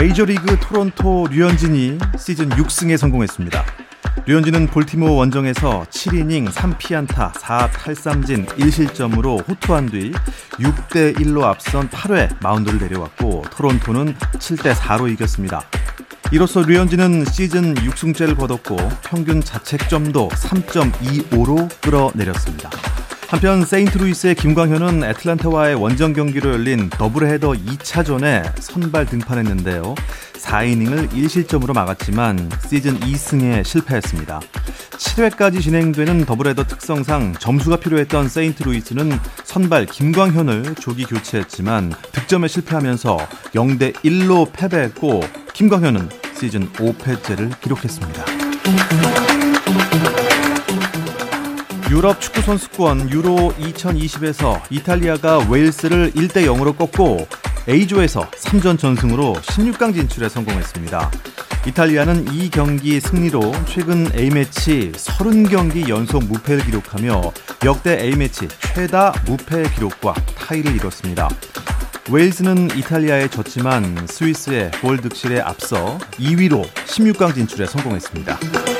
메이저리그 토론토 류현진이 시즌 6승에 성공했습니다. 류현진은 볼티모어 원정에서 7이닝 3피안타 4탈삼진 1실점으로 호투한 뒤 6대 1로 앞선 8회 마운드를 내려왔고 토론토는 7대 4로 이겼습니다. 이로써 류현진은 시즌 6승째를 거뒀고 평균 자책점도 3.25로 끌어내렸습니다. 한편 세인트루이스의 김광현은 애틀란타와의 원정 경기로 열린 더블헤더 2차전에 선발 등판했는데요. 4이닝을 1실점으로 막았지만 시즌 2승에 실패했습니다. 7회까지 진행되는 더블헤더 특성상 점수가 필요했던 세인트루이스는 선발 김광현을 조기 교체했지만 득점에 실패하면서 0대 1로 패배했고 김광현은 시즌 5패째를 기록했습니다. 유럽 축구 선수권 유로 2020에서 이탈리아가 웨일스를 1대 0으로 꺾고 A조에서 3전 전승으로 16강 진출에 성공했습니다. 이탈리아는 이 경기 승리로 최근 A매치 30경기 연속 무패를 기록하며 역대 A매치 최다 무패 기록과 타이를 이뤘습니다. 웨일스는 이탈리아에 졌지만 스위스의 골 득실에 앞서 2위로 16강 진출에 성공했습니다.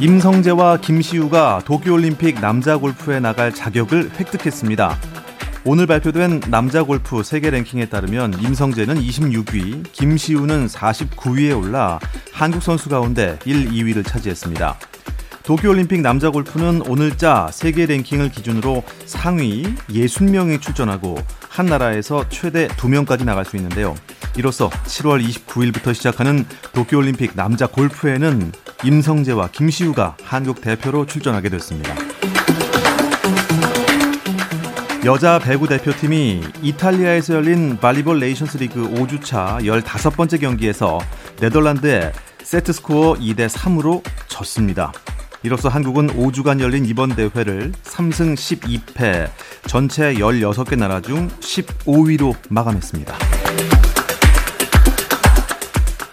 임성재와 김시우가 도쿄올림픽 남자 골프에 나갈 자격을 획득했습니다. 오늘 발표된 남자 골프 세계 랭킹에 따르면 임성재는 26위, 김시우는 49위에 올라 한국 선수 가운데 1, 2위를 차지했습니다. 도쿄올림픽 남자 골프는 오늘자 세계 랭킹을 기준으로 상위 60명이 출전하고 한 나라에서 최대 2명까지 나갈 수 있는데요. 이로써 7월 29일부터 시작하는 도쿄올림픽 남자 골프에는 임성재와 김시우가 한국 대표로 출전하게 됐습니다. 여자 배구 대표팀이 이탈리아에서 열린 발리볼 네이션스 리그 5주차 15번째 경기에서 네덜란드에 세트 스코어 2대 3으로 졌습니다. 이로써 한국은 5주간 열린 이번 대회를 3승 12패, 전체 16개 나라 중 15위로 마감했습니다.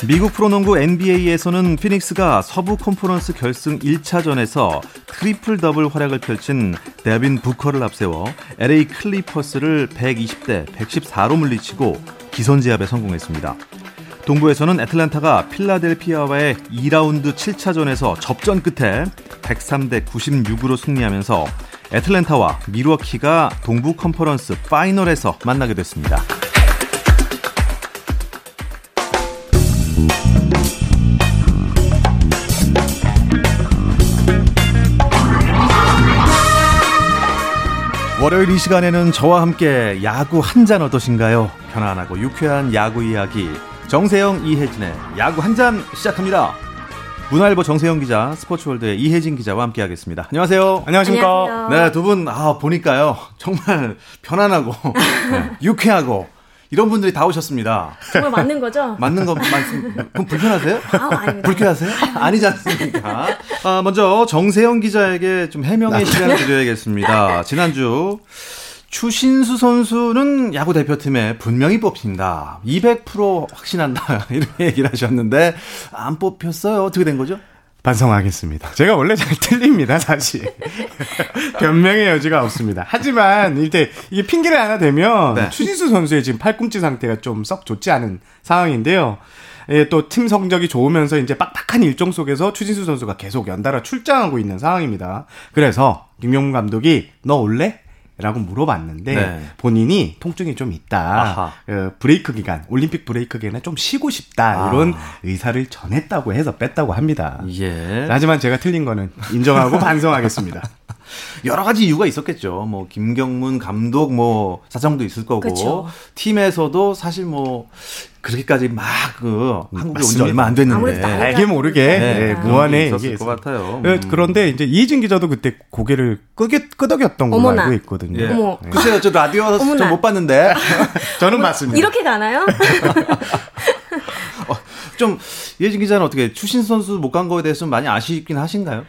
미국 프로농구 NBA에서는 피닉스가 서부 컨퍼런스 결승 1차전에서 트리플 더블 활약을 펼친 데빈 부커를 앞세워 LA 클리퍼스를 120대 114로 물리치고 기선 제압에 성공했습니다. 동부에서는 애틀란타가 필라델피아와의 2라운드 7차전에서 접전 끝에 103대 96으로 승리하면서 애틀랜타와 밀워키가 동부 컨퍼런스 파이널에서 만나게 됐습니다. 월요일 이 시간에는 저와 함께 야구 한 잔 어떠신가요? 편안하고 유쾌한 야구 이야기 정세영 이혜진의 야구 한 잔 시작합니다. 문화일보 정세영 기자, 스포츠월드의 이혜진 기자와 함께하겠습니다. 안녕하세요. 안녕하십니까. 네, 두 분, 아, 보니까요. 정말 편안하고, 네, 유쾌하고, 이런 분들이 다 오셨습니다. 정말 맞는 거죠? 맞는 거 맞습니다. 그럼 불편하세요? 아, 아닙니다. 불쾌하세요? 아니지 않습니까? 아, 먼저 정세영 기자에게 좀 해명의 시간을 드려야겠습니다. 지난주 추신수 선수는 야구 대표팀에 분명히 뽑힌다. 200% 확신한다. 이렇게 얘기를 하셨는데 안 뽑혔어요. 어떻게 된 거죠? 반성하겠습니다. 제가 원래 잘 틀립니다, 사실. 변명의 여지가 없습니다. 하지만 이때 이게 핑계를 하나 대면 네. 추진수 선수의 지금 팔꿈치 상태가 좀 썩 좋지 않은 상황인데요. 예, 또 팀 성적이 좋으면서 이제 빡빡한 일정 속에서 추진수 선수가 계속 연달아 출장하고 있는 상황입니다. 그래서 김용문 감독이 너 올래? 라고 물어봤는데 네. 본인이 통증이 좀 있다. 어, 브레이크 기간, 올림픽 브레이크 기간에 좀 쉬고 싶다. 이런 아. 의사를 전했다고 해서 뺐다고 합니다. 예. 하지만 제가 틀린 거는 인정하고 반성하겠습니다. 여러 가지 이유가 있었겠죠. 뭐 김경문 감독 뭐 사정도 있을 거고 그쵸. 팀에서도 사실 뭐 그렇게까지 막 그 한국에 온 지. 얼마 안 됐는데 알게 모르게 네, 네, 그런 게 무한의 있었을 이게 것. 같아요. 예, 음. 그런데 이제 이희진 기자도 그때 고개를 끄게, 끄덕였던 걸로 어머나. 알고 있거든요. 예. 어머. 글쎄요, 저 라디오 어머나. 좀못 봤는데 저는 맞습니다. 이렇게 가나요? 좀 예진 기자는 어떻게 추신 선수 못 간 거에 대해서 좀 많이 아쉽긴 하신가요?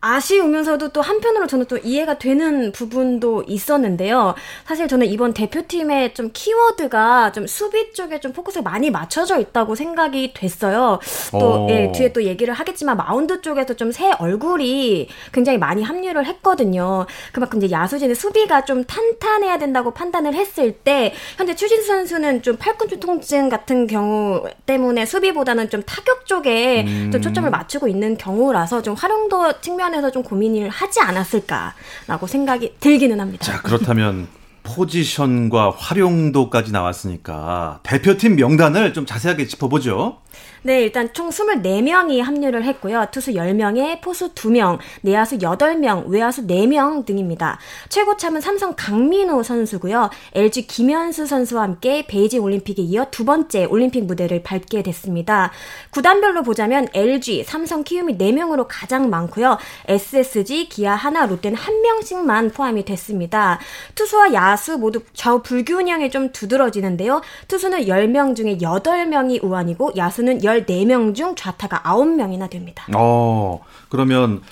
아쉬우면서도 또 한편으로 저는 또 이해가 되는 부분도 있었는데요. 사실 저는 이번 대표팀의 좀 키워드가 좀 수비 쪽에 좀 포커스가 많이 맞춰져 있다고 생각이 됐어요. 또, 어. 예, 뒤에 또 얘기를 하겠지만 마운드 쪽에서 좀 새 얼굴이 굉장히 많이 합류를 했거든요. 그만큼 이제 야수진의 수비가 좀 탄탄해야 된다고 판단을 했을 때 현재 추진수 선수는 좀 팔꿈치 통증 같은 경우 때문에 수비보다는 좀 타격 쪽에 좀 초점을 맞추고 있는 경우라서 좀 활용도 측면 에서 좀 고민을 하지 않았을까라고 생각이 들기는 합니다. 자, 그렇다면 포지션과 활용도까지 나왔으니까 대표팀 명단을 좀 자세하게 짚어보죠. 네, 일단 총 24명이 합류를 했고요. 투수 10명에 포수 2명, 내야수 8명, 외야수 4명 등입니다. 최고참은 삼성 강민호 선수고요. LG 김현수 선수와 함께 베이징 올림픽에 이어 두 번째 올림픽 무대를 밟게 됐습니다. 구단별로 보자면 LG, 삼성, 키움이 4명으로 가장 많고요. SSG, 기아, 하나, 롯데는 1명씩만 포함이 됐습니다. 투수와 야수 모두 좌우 불균형이 좀 두드러지는데요. 투수는 10명 중에 8명이 우완이고 야수는 14명 중 좌타가 9명이나 됩니다. 어, 그러면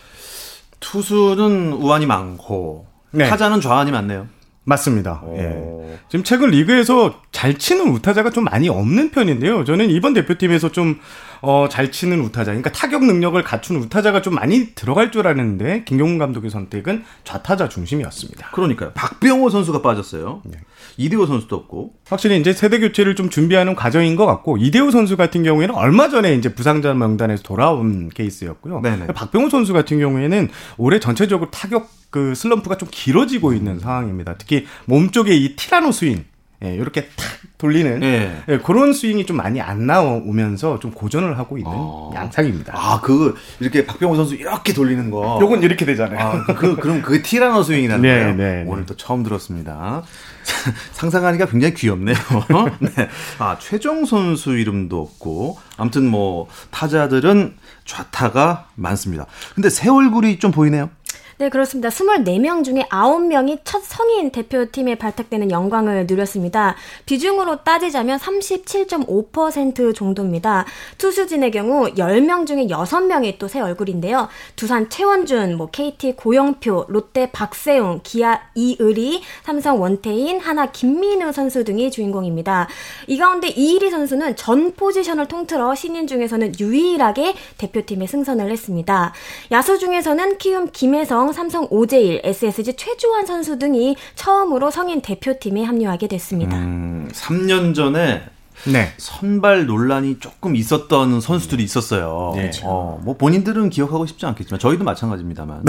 투수는 우완이 많고 네. 타자는 좌완이 많네요. 맞습니다. 오. 예. 지금 최근 리그에서 잘 치는 우타자가 좀 많이 없는 편인데요. 저는 이번 대표팀에서 좀, 어, 잘 치는 우타자, 그러니까 타격 능력을 갖춘 우타자가 좀 많이 들어갈 줄 알았는데, 김경문 감독의 선택은 좌타자 중심이었습니다. 그러니까요. 박병호 선수가 빠졌어요. 네. 이대호 선수도 없고. 확실히 이제 세대 교체를 좀 준비하는 과정인 것 같고, 이대호 선수 같은 경우에는 얼마 전에 이제 부상자 명단에서 돌아온 케이스였고요. 네네. 박병호 선수 같은 경우에는 올해 전체적으로 타격 그 슬럼프가 좀 길어지고 있는 상황입니다. 특히 몸 쪽에 이 티라노 스윙, 예, 이렇게 탁 돌리는 예. 예, 그런 스윙이 좀 많이 안 나오면서 좀 고전을 하고 있는 어. 양상입니다. 아, 그 이렇게 박병호 선수 이렇게 돌리는 거. 요건 이렇게 되잖아요. 아, 그 그럼 그게 티라노 스윙이라는 네, 거예요. 네, 네. 오늘 또 처음 들었습니다. 상상하니까 굉장히 귀엽네요. 네. 아, 최정 선수 이름도 없고 아무튼 뭐 타자들은 좌타가 많습니다. 근데 새 얼굴이 좀 보이네요. 네, 그렇습니다. 24명 중에 9명이 첫 성인 대표팀에 발탁되는 영광을 누렸습니다. 비중으로 따지자면 37.5% 정도입니다. 투수진의 경우 10명 중에 6명이 또 새 얼굴인데요. 두산 최원준, 뭐 KT 고영표, 롯데 박세웅, 기아 이의리, 삼성 원태인, 하나 김민우 선수 등이 주인공입니다. 이 가운데 이의리 선수는 전 포지션을 통틀어 신인 중에서는 유일하게 대표팀에 승선을 했습니다. 야수 중에서는 키움 김혜성, 삼성 오재일, SSG 최주환 선수 등이 처음으로 성인 대표팀에 합류하게 됐습니다. 음, 3년 전에 네. 선발 논란이 조금 있었던 선수들이 있었어요. 네. 어, 뭐 본인들은 기억하고 싶지 않겠지만 저희도 마찬가지입니다만.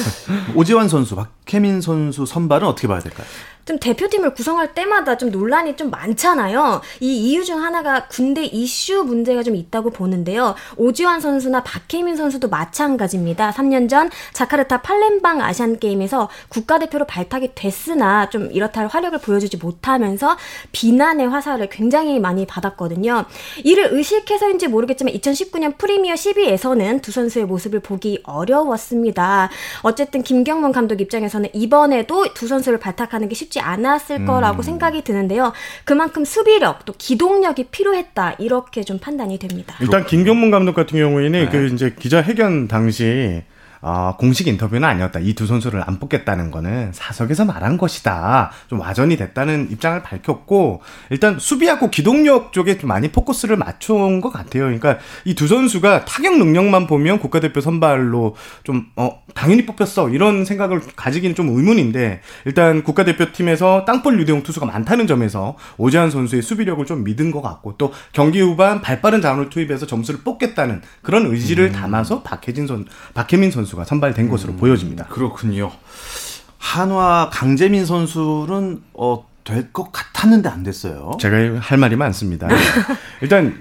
오재환 선수, 박혜민 선수 선발은 어떻게 봐야 될까요? 좀 대표팀을 구성할 때마다 좀 논란이 좀 많잖아요. 이 이유 중 하나가 군대 이슈 문제가 좀 있다고 보는데요. 오지환 선수나 박혜민 선수도 마찬가지입니다. 3년 전 자카르타 팔렘방 아시안 게임에서 국가대표로 발탁이 됐으나 좀 이렇다 할 화력을 보여주지 못하면서 비난의 화살을 굉장히 많이 받았거든요. 이를 의식해서인지 모르겠지만 2019년 프리미어 12에서는 두 선수의 모습을 보기 어려웠습니다. 어쨌든 김경문 감독 입장에서는 이번에도 두 선수를 발탁하는 게 쉽지 않았을 거라고 생각이 드는데요. 그만큼 수비력 또 기동력이 필요했다 이렇게 좀 판단이 됩니다. 일단 김경문 감독 같은 경우에는 네. 그 이제 기자 회견 당시 아, 공식 인터뷰는 아니었다. 이 두 선수를 안 뽑겠다는 거는 사석에서 말한 것이다. 좀 와전이 됐다는 입장을 밝혔고, 일단 수비하고 기동력 쪽에 좀 많이 포커스를 맞춰온 것 같아요. 그러니까 이 두 선수가 타격 능력만 보면 국가대표 선발로 좀, 어, 당연히 뽑혔어. 이런 생각을 가지기는 좀 의문인데, 일단 국가대표팀에서 땅볼 유대용 투수가 많다는 점에서 오재환 선수의 수비력을 좀 믿은 것 같고, 또 경기 후반 발빠른 자원을 투입해서 점수를 뽑겠다는 그런 의지를 담아서 박혜진 선, 박혜민 선수 가 선발된 것으로 보여집니다. 그렇군요. 한화 강재민 선수는 어, 될 것 같았는데 안 됐어요. 제가 할 말이 많습니다. 일단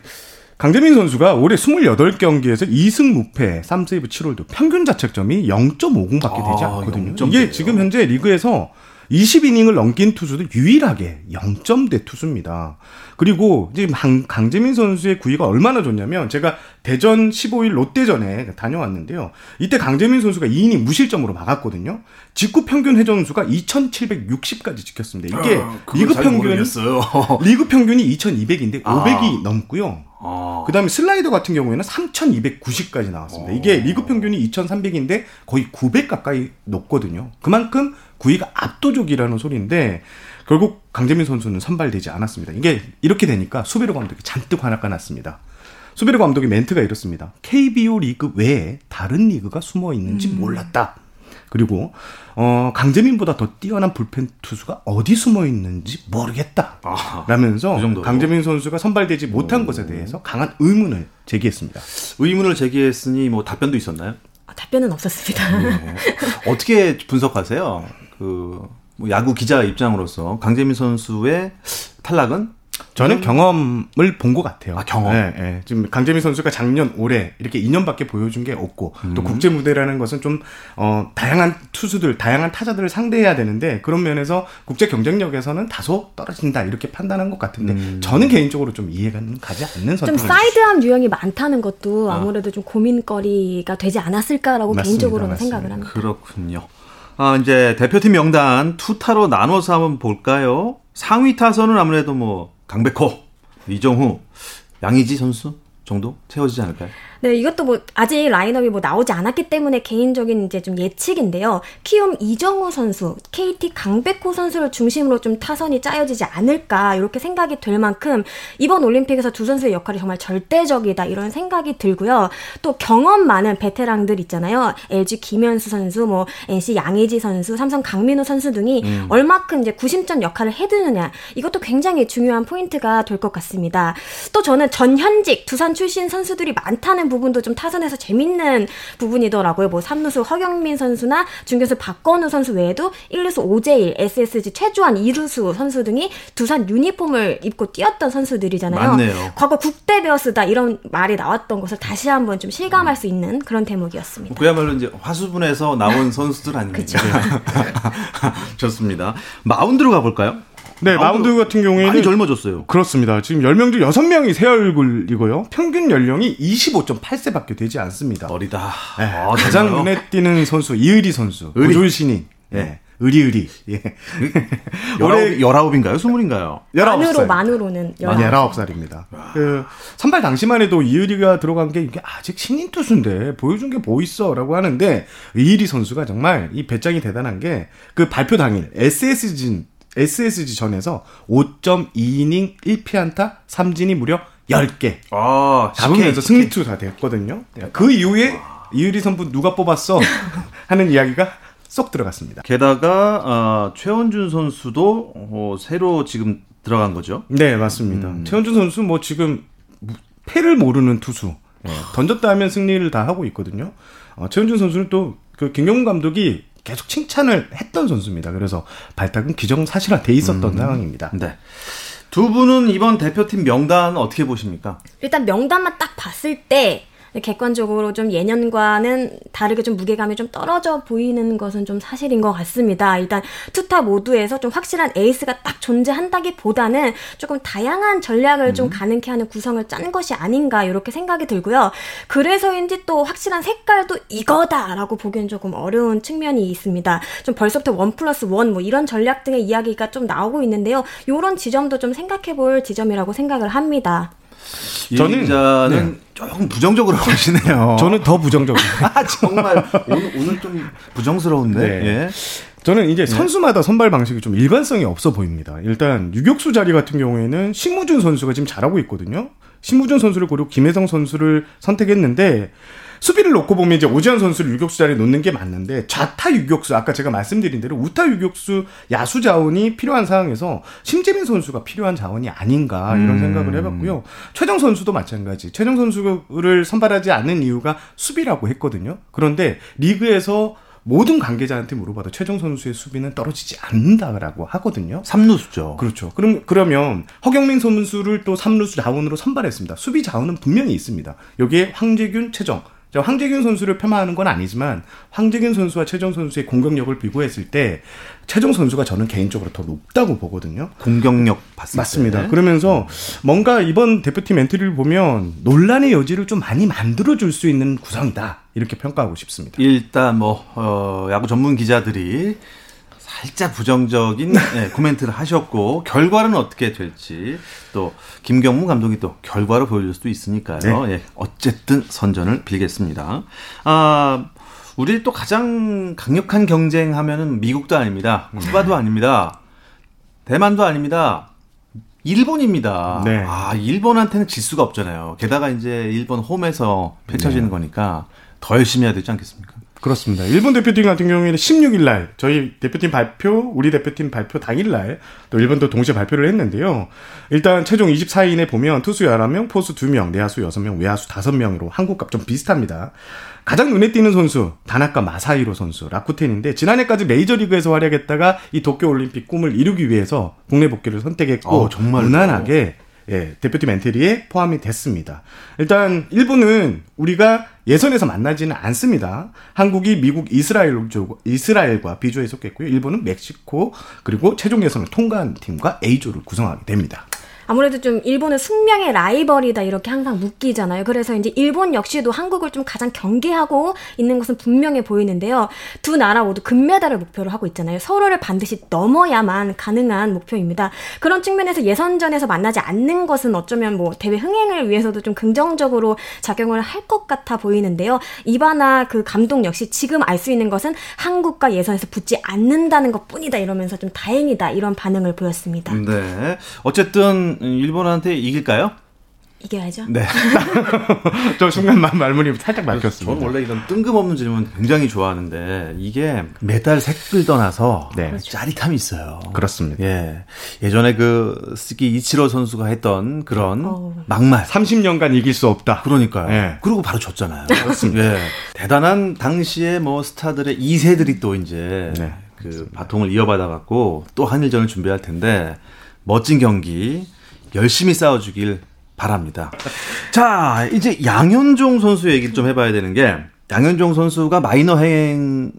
강재민 선수가 올해 28경기에서 2승 무패, 3세이브 7홀드, 평균 자책점이 0.50밖에 되지 아, 않거든요. 0.0. 이게 지금 현재 리그에서 20이닝을 넘긴 투수도 유일하게 0점대 투수입니다. 그리고 지금 강, 강재민 선수의 구위가 얼마나 좋냐면 제가 대전 15일 롯데전에 다녀왔는데요. 이때 강재민 선수가 2이닝 무실점으로 막았거든요. 직구 평균 회전수가 2,760까지 지켰습니다. 이게 리그 평균 리그 평균이 2,200인데 500이 넘고요. 아. 그다음에 슬라이더 같은 경우에는 3,290까지 나왔습니다. 이게 리그 평균이 2,300인데 거의 900 가까이 높거든요. 그만큼 구위가 압도적이라는 소리인데 결국 강재민 선수는 선발되지 않았습니다. 이게 이렇게 되니까 수비로 감독이 잔뜩 화나가 났습니다. 수비로 감독의 멘트가 이렇습니다. KBO 리그 외에 다른 리그가 숨어 있는지 몰랐다. 그리고 어 강재민보다 더 뛰어난 불펜 투수가 어디 숨어 있는지 모르겠다. 아, 라면서 그? 강재민 선수가 선발되지 못한 것에 대해서 강한 의문을 제기했습니다. 의문을 제기했으니 뭐 답변도 있었나요? 아, 답변은 없었습니다. 네. 어떻게 분석하세요? 그뭐 야구 기자 입장으로서 강재민 선수의 탈락은 저는 경험을 본 것 같아요. 아, 경험? 예, 예. 지금 강재민 선수가 작년, 올해 이렇게 2년밖에 보여준 게 없고 또 음. 국제 무대라는 것은 좀 어, 다양한 투수들, 다양한 타자들을 상대해야 되는데 그런 면에서 국제 경쟁력에서는 다소 떨어진다 이렇게 판단한 것 같은데 음. 저는 개인적으로 좀 이해가 가지 않는 좀 선택을 사이드암 유형이 많다는 것도 아무래도 좀 고민거리가 되지 않았을까라고 맞습니다, 개인적으로는 맞습니다. 생각을 합니다. 그렇군요. 아, 이제 대표팀 명단 투타로 나눠서 한번 볼까요? 상위 타선은 아무래도 뭐 강백호, 이정후, 양의지 선수 정도 채워지지 않을까요? 네, 이것도 뭐 아직 라인업이 뭐 나오지 않았기 때문에 개인적인 이제 좀 예측인데요. 키움 이정우 선수, KT 강백호 선수를 중심으로 좀 타선이 짜여지지 않을까 이렇게 생각이 될 만큼 이번 올림픽에서 두 선수의 역할이 정말 절대적이다 이런 생각이 들고요. 또 경험 많은 베테랑들 있잖아요. LG 김현수 선수, 뭐 NC 양의지 선수, 삼성 강민호 선수 등이 얼마큼 이제 구심점 역할을 해두느냐 이것도 굉장히 중요한 포인트가 될 것 같습니다. 또 저는 전현직 두산 출신 선수들이 많다는 부분도 좀 타선에서 재밌는 부분이더라고요. 뭐 삼루수 허경민 선수나 중견수 박건우 선수 외에도 1루수 오재일, SSG 최주환, 이루수 선수 등이 두산 유니폼을 입고 뛰었던 선수들이잖아요. 맞네요. 과거 국대배어스다 이런 말이 나왔던 것을 다시 한번 좀 실감할 수 있는 그런 대목이었습니다. 그야말로 이제 화수분에서 나온 선수들 아닙니까? 좋습니다. 마운드로 가볼까요? 네, 마운드 같은 경우에는 많이 젊어졌어요. 그렇습니다. 지금 10명 중 6명이 새 얼굴이고요. 평균 연령이 25.8세밖에 되지 않습니다. 어리다. 네, 아, 가장 정말요? 눈에 띄는 선수 이의리 선수. 의리. 고졸 신인. 예. 의리의리. 예. 올해 열아홉, 열아홉인가요? 스물인가요? 19살. 만으로 만으로는 만 19살. 19살입니다. 그 선발 당시만 해도 이의리가 들어간 게 이게 아직 신인 투수인데 보여준 게 뭐 있어 라고 하는데 이의리 선수가 정말 이 배짱이 대단한 게 그 발표 당일 SSG SSG 전에서 5.2이닝 1피안타 3진이 무려 10개 아, 잡으면서 CK. 승리 투수가 됐거든요. 그 이후에 이의리 선수 누가 뽑았어 하는 이야기가 쏙 들어갔습니다. 게다가 어, 최원준 선수도 어, 새로 지금 들어간 거죠. 네, 맞습니다. 최원준 선수 뭐 지금 무- 패를 모르는 투수. 예, 던졌다 하면 승리를 다 하고 있거든요. 어, 최원준 선수는 또 그 김경문 감독이 계속 칭찬을 했던 선수입니다. 그래서 발탁은 기정사실화 돼 있었던 상황입니다. 네. 두 분은 이번 대표팀 명단 어떻게 보십니까? 일단 명단만 딱 봤을 때 객관적으로 좀 예년과는 다르게 좀 무게감이 좀 떨어져 보이는 것은 좀 사실인 것 같습니다. 일단 투타 모두에서 좀 확실한 에이스가 딱 존재한다기보다는 조금 다양한 전략을 좀 가능케 하는 구성을 짠 것이 아닌가 이렇게 생각이 들고요. 그래서인지 또 확실한 색깔도 이거다라고 보기엔 조금 어려운 측면이 있습니다. 좀 벌써부터 원 플러스 원 뭐 이런 전략 등의 이야기가 좀 나오고 있는데요. 이런 지점도 좀 생각해 볼 지점이라고 생각을 합니다. 이 저는- 기자는 조금 부정적으로 보시네요. 저는 더 부정적입니다. 아, 정말 오늘, 오늘 좀 부정스러운데. 네. 예. 저는 이제 선수마다 선발 방식이 좀 일관성이 없어 보입니다. 일단 유격수 자리 같은 경우에는 신무준 선수가 지금 잘하고 있거든요. 신무준 선수를 고르고 김혜성 선수를 선택했는데 수비를 놓고 보면 이제 오지환 선수를 유격수 자리에 놓는 게 맞는데 좌타 유격수 아까 제가 말씀드린 대로 우타 유격수 야수 자원이 필요한 상황에서 심재민 선수가 필요한 자원이 아닌가 이런 생각을 해봤고요. 최정 선수도 마찬가지. 최정 선수를 선발하지 않는 이유가 수비라고 했거든요. 그런데 리그에서 모든 관계자한테 물어봐도 최정 선수의 수비는 떨어지지 않는다라고 하거든요. 3루수죠. 그렇죠. 그럼 그러면 허경민 선수를 또 3루수 자원으로 선발했습니다. 수비 자원은 분명히 있습니다. 여기에 황재균, 최정. 자, 황재균 선수를 폄하하는 건 아니지만 황재균 선수와 최정 선수의 공격력을 비교했을 때 최정 선수가 저는 개인적으로 더 높다고 보거든요. 공격력 봤을 맞습니다. 때. 그러면서 뭔가 이번 대표팀 엔트리를 보면 논란의 여지를 좀 많이 만들어 줄 수 있는 구성이다. 이렇게 평가하고 싶습니다. 일단 뭐 어, 야구 전문 기자들이 살짝 부정적인 네, 코멘트를 하셨고 결과는 어떻게 될지 또 김경문 감독이 또 결과로 보여줄 수도 있으니까요. 예, 어쨌든 선전을 빌겠습니다. 아 우리 또 가장 강력한 경쟁하면은 미국도 아닙니다, 쿠바도 아닙니다, 대만도 아닙니다. 일본입니다. 네. 아, 일본한테는 질 수가 없잖아요. 게다가 이제 일본 홈에서 펼쳐지는 거니까 더 열심히 해야 되지 않겠습니까? 그렇습니다. 일본 대표팀 같은 경우에는 16일 날 저희 대표팀 발표, 우리 대표팀 발표 당일 날 또 일본도 동시에 발표를 했는데요. 일단 최종 24인에 보면 투수 11명, 포수 2명, 내야수 6명, 외야수 5명으로 한국과 좀 비슷합니다. 가장 눈에 띄는 선수 다나카 마사히로 선수 라쿠텐인데 지난해까지 메이저리그에서 활약했다가 이 도쿄 올림픽 꿈을 이루기 위해서 국내 복귀를 선택했고 어, 정말요? 무난하게 예, 대표팀 엔트리에 포함이 됐습니다. 일단 일본은 우리가 예선에서 만나지는 않습니다. 한국이 미국 이스라엘 쪽 이스라엘과 비조에 속했고요. 일본은 멕시코 그리고 최종 예선을 통과한 팀과 A조를 구성하게 됩니다. 아무래도 좀 일본은 숙명의 라이벌이다 이렇게 항상 묶이잖아요. 그래서 이제 일본 역시도 한국을 좀 가장 경계하고 있는 것은 분명해 보이는데요. 두 나라 모두 금메달을 목표로 하고 있잖아요. 서로를 반드시 넘어야만 가능한 목표입니다. 그런 측면에서 예선전에서 만나지 않는 것은 어쩌면 뭐 대회 흥행을 위해서도 좀 긍정적으로 작용을 할 것 같아 보이는데요. 이바나 그 감독 역시 지금 알 수 있는 것은 한국과 예선에서 붙지 않는다는 것 뿐이다 이러면서 좀 다행이다 이런 반응을 보였습니다. 네. 어쨌든 일본한테 이길까요? 이겨야죠. 네. 저 순간 말- 말문이 살짝 막혔습니다. 저는 원래 이런 뜬금없는 질문 굉장히 좋아하는데 이게 메달 색을 떠나서 네. 짜릿함이 있어요. 그렇습니다. 예. 예전에 그 스키 이치로 선수가 했던 그런. 막말. 30년간 이길 수 없다. 그러니까요. 예. 그리고 바로 졌잖아요. 그렇습니다. 예. 대단한 당시에 뭐 스타들의 2세들이 또 이제 네. 그 바통을 이어받아 갖고 또 한일전을 준비할 텐데 멋진 경기 열심히 싸워주길 바랍니다. 자, 이제 양현종 선수 얘기를 좀 해봐야 되는 게 양현종 선수가 마이너 행이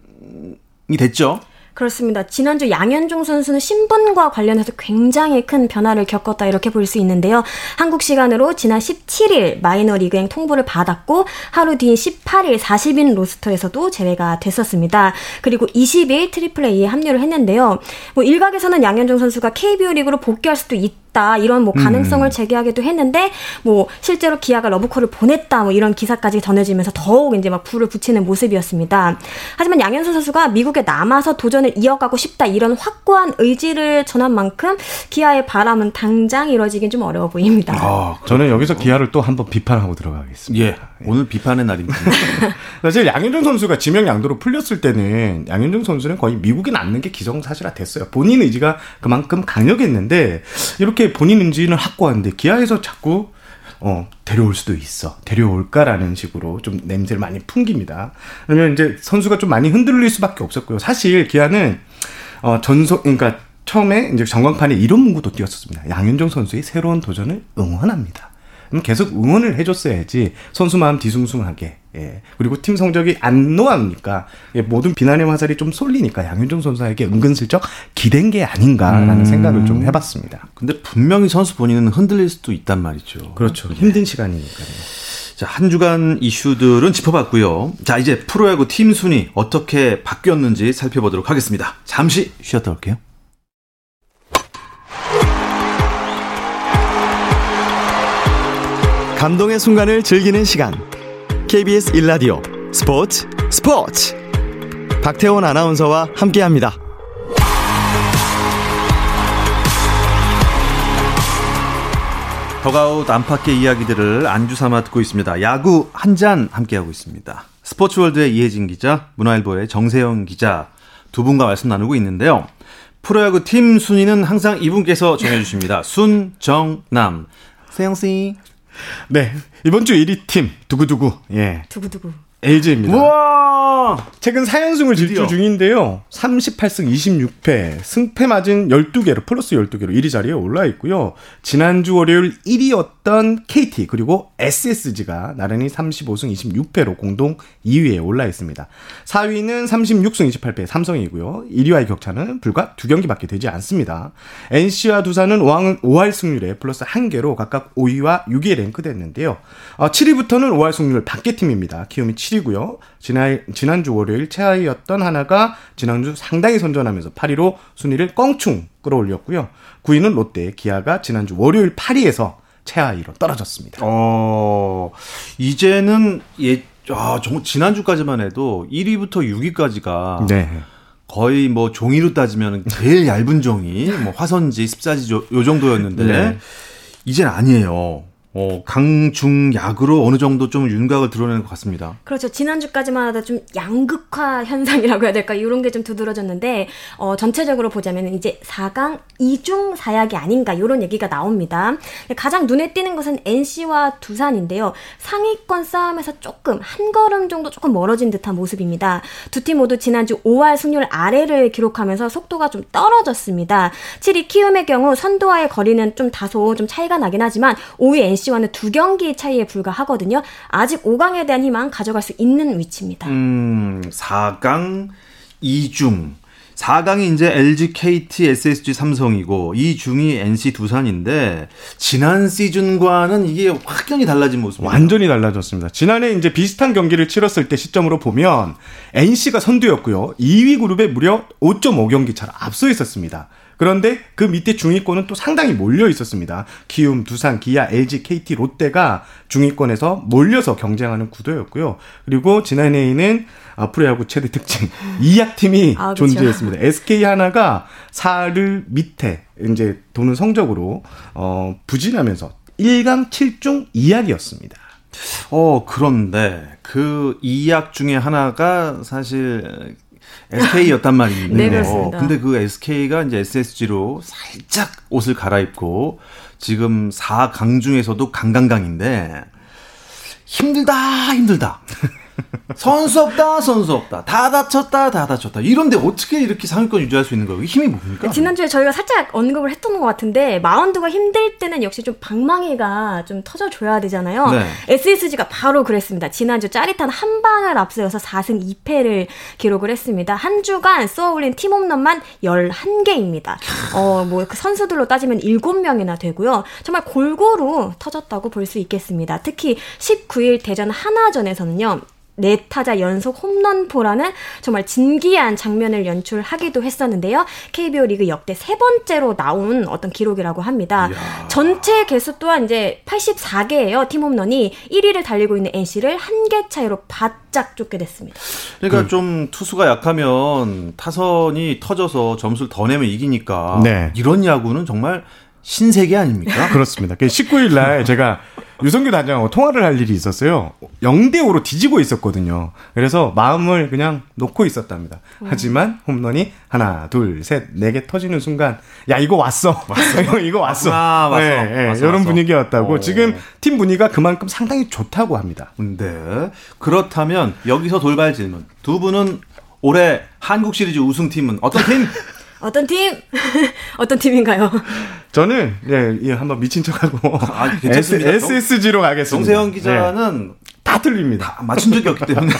됐죠. 그렇습니다. 지난주 양현종 선수는 신분과 관련해서 굉장히 큰 변화를 겪었다 이렇게 볼 수 있는데요. 한국 시간으로 지난 17일 마이너리그행 통보를 받았고 하루 뒤인 18일 40인 로스터에서도 제외가 됐었습니다. 그리고 20일 트리플 A에 합류를 했는데요. 뭐 일각에서는 양현종 선수가 KBO 리그로 복귀할 수도 있다. 이런 뭐 가능성을 제기하기도 했는데 뭐 실제로 기아가 러브콜을 보냈다 뭐 이런 기사까지 전해지면서 더욱 이제 막 불을 붙이는 모습이었습니다. 하지만 양현종 선수가 미국에 남아서 도전을 이어가고 싶다 이런 확고한 의지를 전한 만큼 기아의 바람은 당장 이뤄지긴 좀 어려워 보입니다. 아, 저는 여기서 기아를 또 한번 비판하고 들어가겠습니다. 예. 오늘 비판의 날입니다. 사실 양현종 선수가 지명 양도로 풀렸을 때는 양현종 선수는 거의 미국에 남는 게 기정사실화 됐어요. 본인 의지가 그만큼 강력했는데 이렇게 본인 의지는 확고한데 기아에서 자꾸 어, 데려올 수도 있어. 데려올까라는 식으로 좀 냄새를 많이 풍깁니다. 그러면 이제 선수가 좀 많이 흔들릴 수밖에 없었고요. 사실 기아는 어, 전속, 그러니까 처음에 이제 전광판에 이런 문구도 띄었었습니다. 양현종 선수의 새로운 도전을 응원합니다. 계속 응원을 해줬어야지 선수 마음 뒤숭숭하게 예. 그리고 팀 성적이 안 놓아니까 예, 모든 비난의 화살이 좀 쏠리니까 양현종 선수에게 은근슬쩍 기댄 게 아닌가라는 생각을 좀 해봤습니다. 근데 분명히 선수 본인은 흔들릴 수도 있단 말이죠. 그렇죠. 힘든 시간이니까요. 자, 한 주간 이슈들은 짚어봤고요. 자, 이제 프로야구 팀 순위 어떻게 바뀌었는지 살펴보도록 하겠습니다. 잠시 쉬었다 올게요. 감동의 순간을 즐기는 시간. KBS 1라디오 스포츠 스포츠. 박태원 아나운서와 함께합니다. 더가웃 안팎의 이야기들을 안주 삼아 듣고 있습니다. 야구 한 잔 함께하고 있습니다. 스포츠월드의 이혜진 기자, 문화일보의 정세영 기자 두 분과 말씀 나누고 있는데요. 프로야구 팀 순위는 항상 이분께서 정해주십니다. 순 정 남. 세영 씨. 네. 이번 주 1위 팀, 두구두구. 예. 두구두구. LG입니다. 우와! 아, 최근 4연승을 질주. 중인데요. 38승 26패, 승패 맞은 12개로, 플러스 12개로 1위 자리에 올라 있고요. 지난주 월요일 1위였던 KT, 그리고 SSG가 나란히 35승 26패로 공동 2위에 올라 있습니다. 4위는 36승 28패 삼성이고요. 1위와의 격차는 불과 두 경기밖에 되지 않습니다. NC와 두산은 5할, 5할 승률에 플러스 1개로 각각 5위와 6위에 랭크됐는데요. 어, 7위부터는 5할 승률 밖의 팀입니다. 키움이 7위고요. 지난, 지난주 월요일 최하위였던 하나가 지난주 상당히 선전하면서 8위로 순위를 껑충 끌어올렸고요. 9위는 롯데, 기아가 지난주 월요일 8위에서 최하위로 떨어졌습니다. 어, 이제는 예, 아, 정, 지난주까지만 해도 1위부터 6위까지가 네. 거의 뭐 종이로 따지면 제일 얇은 종이, 뭐 화선지, 습사지 요, 요 정도였는데 네. 이젠 아니에요. 어, 강중약으로 어느 정도 좀 윤곽을 드러내는 것 같습니다. 그렇죠. 지난주까지만 하다 좀 양극화 현상이라고 해야 될까? 이런 게 좀 두드러졌는데, 어, 전체적으로 보자면 이제 4강 2중 사약이 아닌가, 이런 얘기가 나옵니다. 가장 눈에 띄는 것은 NC와 두산인데요. 상위권 싸움에서 조금, 한 걸음 정도 조금 멀어진 듯한 모습입니다. 두 팀 모두 지난주 5할 승률 아래를 기록하면서 속도가 좀 떨어졌습니다. 7위 키움의 경우 선두와의 거리는 좀 다소 좀 차이가 나긴 하지만 5위 NC 와는 두 경기 차이에 불과하거든요. 아직 5강에 대한 희망 가져갈 수 있는 위치입니다. 음, 4강 2중. 4강이 이제 LG, KT, SSG, 삼성이고 2중이 NC, 두산인데 지난 시즌과는 이게 확연히 달라진 모습입니다. 완전히 달라졌습니다. 지난해 이제 비슷한 경기를 치렀을 때 시점으로 보면 NC가 선두였고요. 2위 그룹에 무려 5.5경기 차로 앞서 있었습니다. 그런데 그 밑에 중위권은 또 상당히 몰려 있었습니다. 기움, 두산, 기아, LG, KT, 롯데가 중위권에서 몰려서 경쟁하는 구도였고요. 그리고 지난해에는 아, 프로야구 최대 특징 이약팀이 아, 그쵸. 존재했습니다. SK 하나가 4를 밑에 이제 도는 성적으로 어, 부진하면서 1강 7중 2약이었습니다. 어, 그런데 그 이약 중에 하나가 사실 SK였단 말이에요. 네, 그렇습니다. 근데 그 SK가 이제 SSG로 살짝 옷을 갈아입고 지금 4강 중에서도 강강강인데 힘들다 힘들다. 선수 없다 선수 없다 다 다쳤다 다 다쳤다 이런데 어떻게 이렇게 상위권 유지할 수 있는 거예요? 힘이 뭡니까? 지난주에 저희가 살짝 언급을 했던 것 같은데 마운드가 힘들 때는 역시 좀 방망이가 좀 터져줘야 되잖아요. 네. SSG가 바로 그랬습니다. 지난주 짜릿한 한 방을 앞서서 4승 2패를 기록을 했습니다. 한 주간 쏘아올린 팀 홈런만 11개입니다. 어, 뭐 그 선수들로 따지면 7명이나 되고요. 정말 골고루 터졌다고 볼 수 있겠습니다. 특히 19일 대전 하나전에서는요. 네 타자 연속 홈런포라는 정말 진기한 장면을 연출하기도 했었는데요. KBO 리그 역대 세 번째로 나온 어떤 기록이라고 합니다. 전체 개수 또한 이제 84개예요. 팀 홈런이 1위를 달리고 있는 NC를 한 개 차이로 바짝 쫓게 됐습니다. 그러니까 좀 투수가 약하면 타선이 터져서 점수를 더 내면 이기니까 네. 이런 야구는 정말 신세계 아닙니까? 그렇습니다. 19일 날 제가 유성규 단장하고 통화를 할 일이 있었어요. 0대 5로 뒤지고 있었거든요. 그래서 마음을 그냥 놓고 있었답니다. 하지만 홈런이 하나, 둘, 셋, 네 개 터지는 순간 야 이거 왔어. 왔어. 이거 왔어. 왔구나, 왔어. 네, 네, 왔어, 이런 왔어. 분위기였다고. 어. 지금 팀 분위기가 그만큼 상당히 좋다고 합니다. 네. 그렇다면 여기서 돌발 질문. 두 분은 올해 한국 시리즈 우승팀은 어떤 팀? 어떤 팀? 어떤 팀인가요? 저는 네, 예, 한번 미친 척하고 아, 괜찮습니다. SSG로 가겠습니다. 정세영 네, 기자는 다 틀립니다. 맞춘 적이 없기 때문에.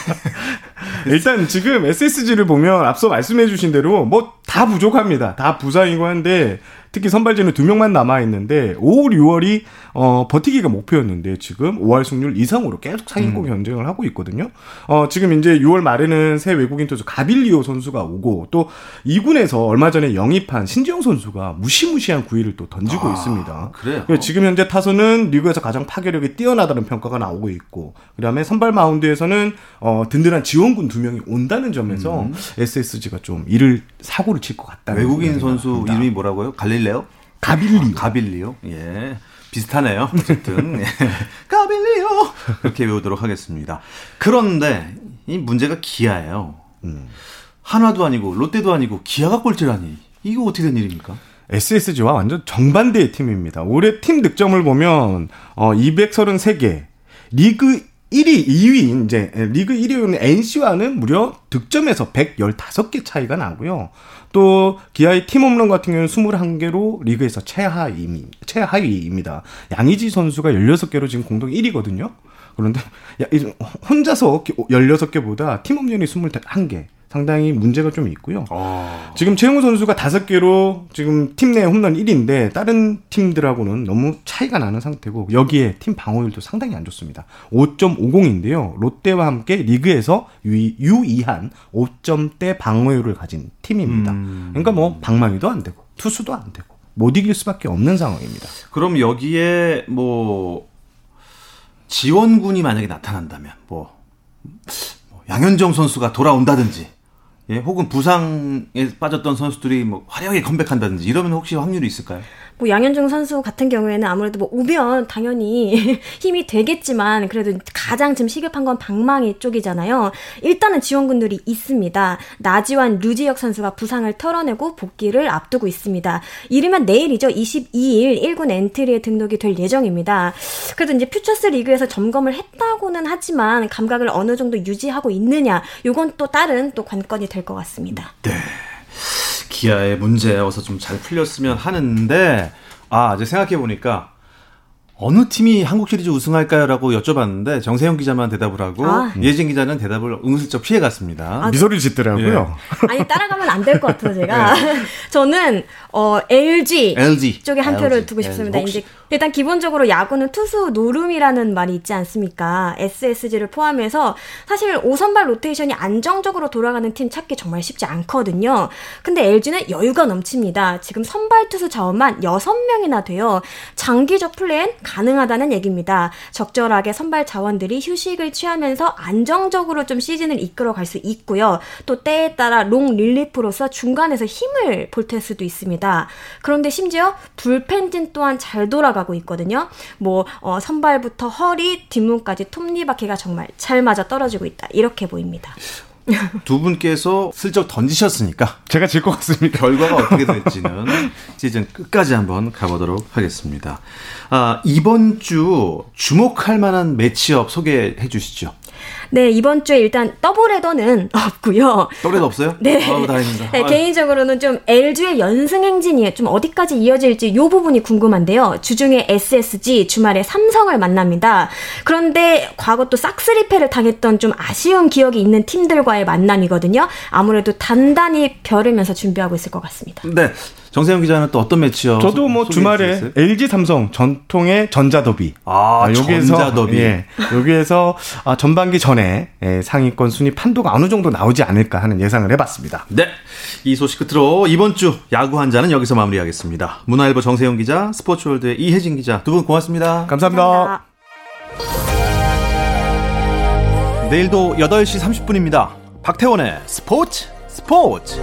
일단 지금 SSG를 보면 앞서 말씀해 주신 대로 뭐 다 부족합니다. 다 부상이고 한데 특히 선발진은 두 명만 남아 있는데 5월, 6월이 어 버티기가 목표였는데 지금 5할 승률 이상으로 계속 상위권 경쟁을 하고 있거든요. 어 지금 이제 6월 말에는 새 외국인 투수 가빌리오 선수가 오고 또 2군에서 얼마 전에 영입한 신지영 선수가 무시무시한 구위를 또 던지고 있습니다. 그래요? 그래서 지금 현재 타선은 리그에서 가장 파괴력이 뛰어나다는 평가가 나오고 있고 그다음에 선발 마운드에서는 어 든든한 지원군 두 명이 온다는 점에서 SSG가 좀 이를 사고를 칠 것 같다. 외국인 선수 이름이 뭐라고요? 갈릴 레오? 가빌리오. 가빌리오. 예. 비슷하네요. 어쨌든. 예. 가빌리오. 그렇게 외우도록 하겠습니다. 그런데 이 문제가 기아예요. 한화도 아니고 롯데도 아니고 기아가 꼴찌라니. 이거 어떻게 된 일입니까? SSG와 완전 정반대의 팀입니다. 올해 팀 득점을 보면 어 233개, 리그 1위, 2위, 이제 리그 1위인 NC와는 무려 득점에서 115개 차이가 나고요. 또 기아의 팀 홈런 같은 경우는 21개로 리그에서 최하위, 최하위입니다. 양의지 선수가 16개로 지금 공동 1위거든요. 그런데 야, 혼자서 16개보다 팀 홈런이 21개. 상당히 문제가 좀 있고요. 어. 지금 최용우 선수가 다섯 개로 지금 팀 내 홈런 1위인데 다른 팀들하고는 너무 차이가 나는 상태고 여기에 팀 방어율도 상당히 안 좋습니다. 5.50인데요. 롯데와 함께 리그에서 유, 이한 5점대 방어율을 가진 팀입니다. 음. 그러니까 뭐 방망이도 안 되고 투수도 안 되고 못 이길 수밖에 없는 상황입니다. 그럼 여기에 뭐 지원군이 만약에 나타난다면 뭐, 뭐 양현종 선수가 돌아온다든지 예, 혹은 부상에 빠졌던 선수들이 뭐 화려하게 컴백한다든지 이러면 혹시 확률이 있을까요? 뭐 양현종 선수 같은 경우에는 아무래도 뭐 오면 당연히 힘이 되겠지만 그래도 가장 지금 시급한 건 방망이 쪽이잖아요. 일단은 지원군들이 있습니다. 나지완 류지혁 선수가 부상을 털어내고 복귀를 앞두고 있습니다. 이르면 내일이죠. 22일 1군 엔트리에 등록이 될 예정입니다. 그래도 이제 퓨처스 리그에서 점검을 했다고는 하지만 감각을 어느 정도 유지하고 있느냐, 요건 또 다른 또 관건이 될 것 같습니다. 네. 기아의 문제 어서 좀 잘 풀렸으면 하는데 아 이제 생각해 보니까 어느 팀이 한국 시리즈 우승할까요라고 여쭤봤는데 정세영 기자만 대답을 하고 아. 예진 기자는 대답을 은슬쩍 피해갔습니다. 아, 미소를 짓더라고요. 예. 아니 따라가면 안 될 것 같아서 제가 네. 저는 어 LG, LG 쪽에 한 LG. 표를 두고 싶습니다. 혹시... 이제 일단 기본적으로 야구는 투수 노름이라는 말이 있지 않습니까? SSG를 포함해서 사실 5선발 로테이션이 안정적으로 돌아가는 팀 찾기 정말 쉽지 않거든요. 근데 LG는 여유가 넘칩니다. 지금 선발 투수 자원만 6명이나 돼요. 장기적 플랜 가능하다는 얘기입니다. 적절하게 선발 자원들이 휴식을 취하면서 안정적으로 좀 시즌을 이끌어갈 수 있고요. 또 때에 따라 롱 릴리프로서 중간에서 힘을 보탤 수도 있습니다. 그런데 심지어 불펜진 또한 잘 돌아가 가고 있거든요. 뭐 어, 선발부터 허리, 뒷문까지 톱니바퀴가 정말 잘 맞아 떨어지고 있다. 이렇게 보입니다. 두 분께서 슬쩍 던지셨으니까 제가 질 것 같습니다. 결과가 어떻게 될지는 시즌 끝까지 한번 가보도록 하겠습니다. 아, 이번 주 주목할 만한 매치업 소개해 주시죠. 네, 이번 주에 일단 더블헤더는 없고요. 더블헤더 없어요? 네. 아우, 다행입니다. 네, 개인적으로는 좀 LG의 연승 행진이 좀 어디까지 이어질지 이 부분이 궁금한데요. 주중에 SSG, 주말에 삼성을 만납니다. 그런데 과거 또 싹스리패를 당했던 좀 아쉬운 기억이 있는 팀들과의 만남이거든요. 아무래도 단단히 벼르면서 준비하고 있을 것 같습니다. 네. 정세영 기자는 또 어떤 매치요? 저도 뭐 주말에 있어요? LG 삼성 전통의 전자더비. 아, 아 여기에서 전자더비. 예, 여기에서 아, 전반기 전에 예, 상위권 순위 판도가 어느 정도 나오지 않을까 하는 예상을 해봤습니다. 네, 이 소식 끝으로 이번 주 야구 한자는 여기서 마무리하겠습니다. 문화일보 정세영 기자, 스포츠월드의 이혜진 기자 두 분 고맙습니다. 감사합니다. 감사합니다. 내일도 8시 30분입니다. 박태원의 스포츠 스포츠.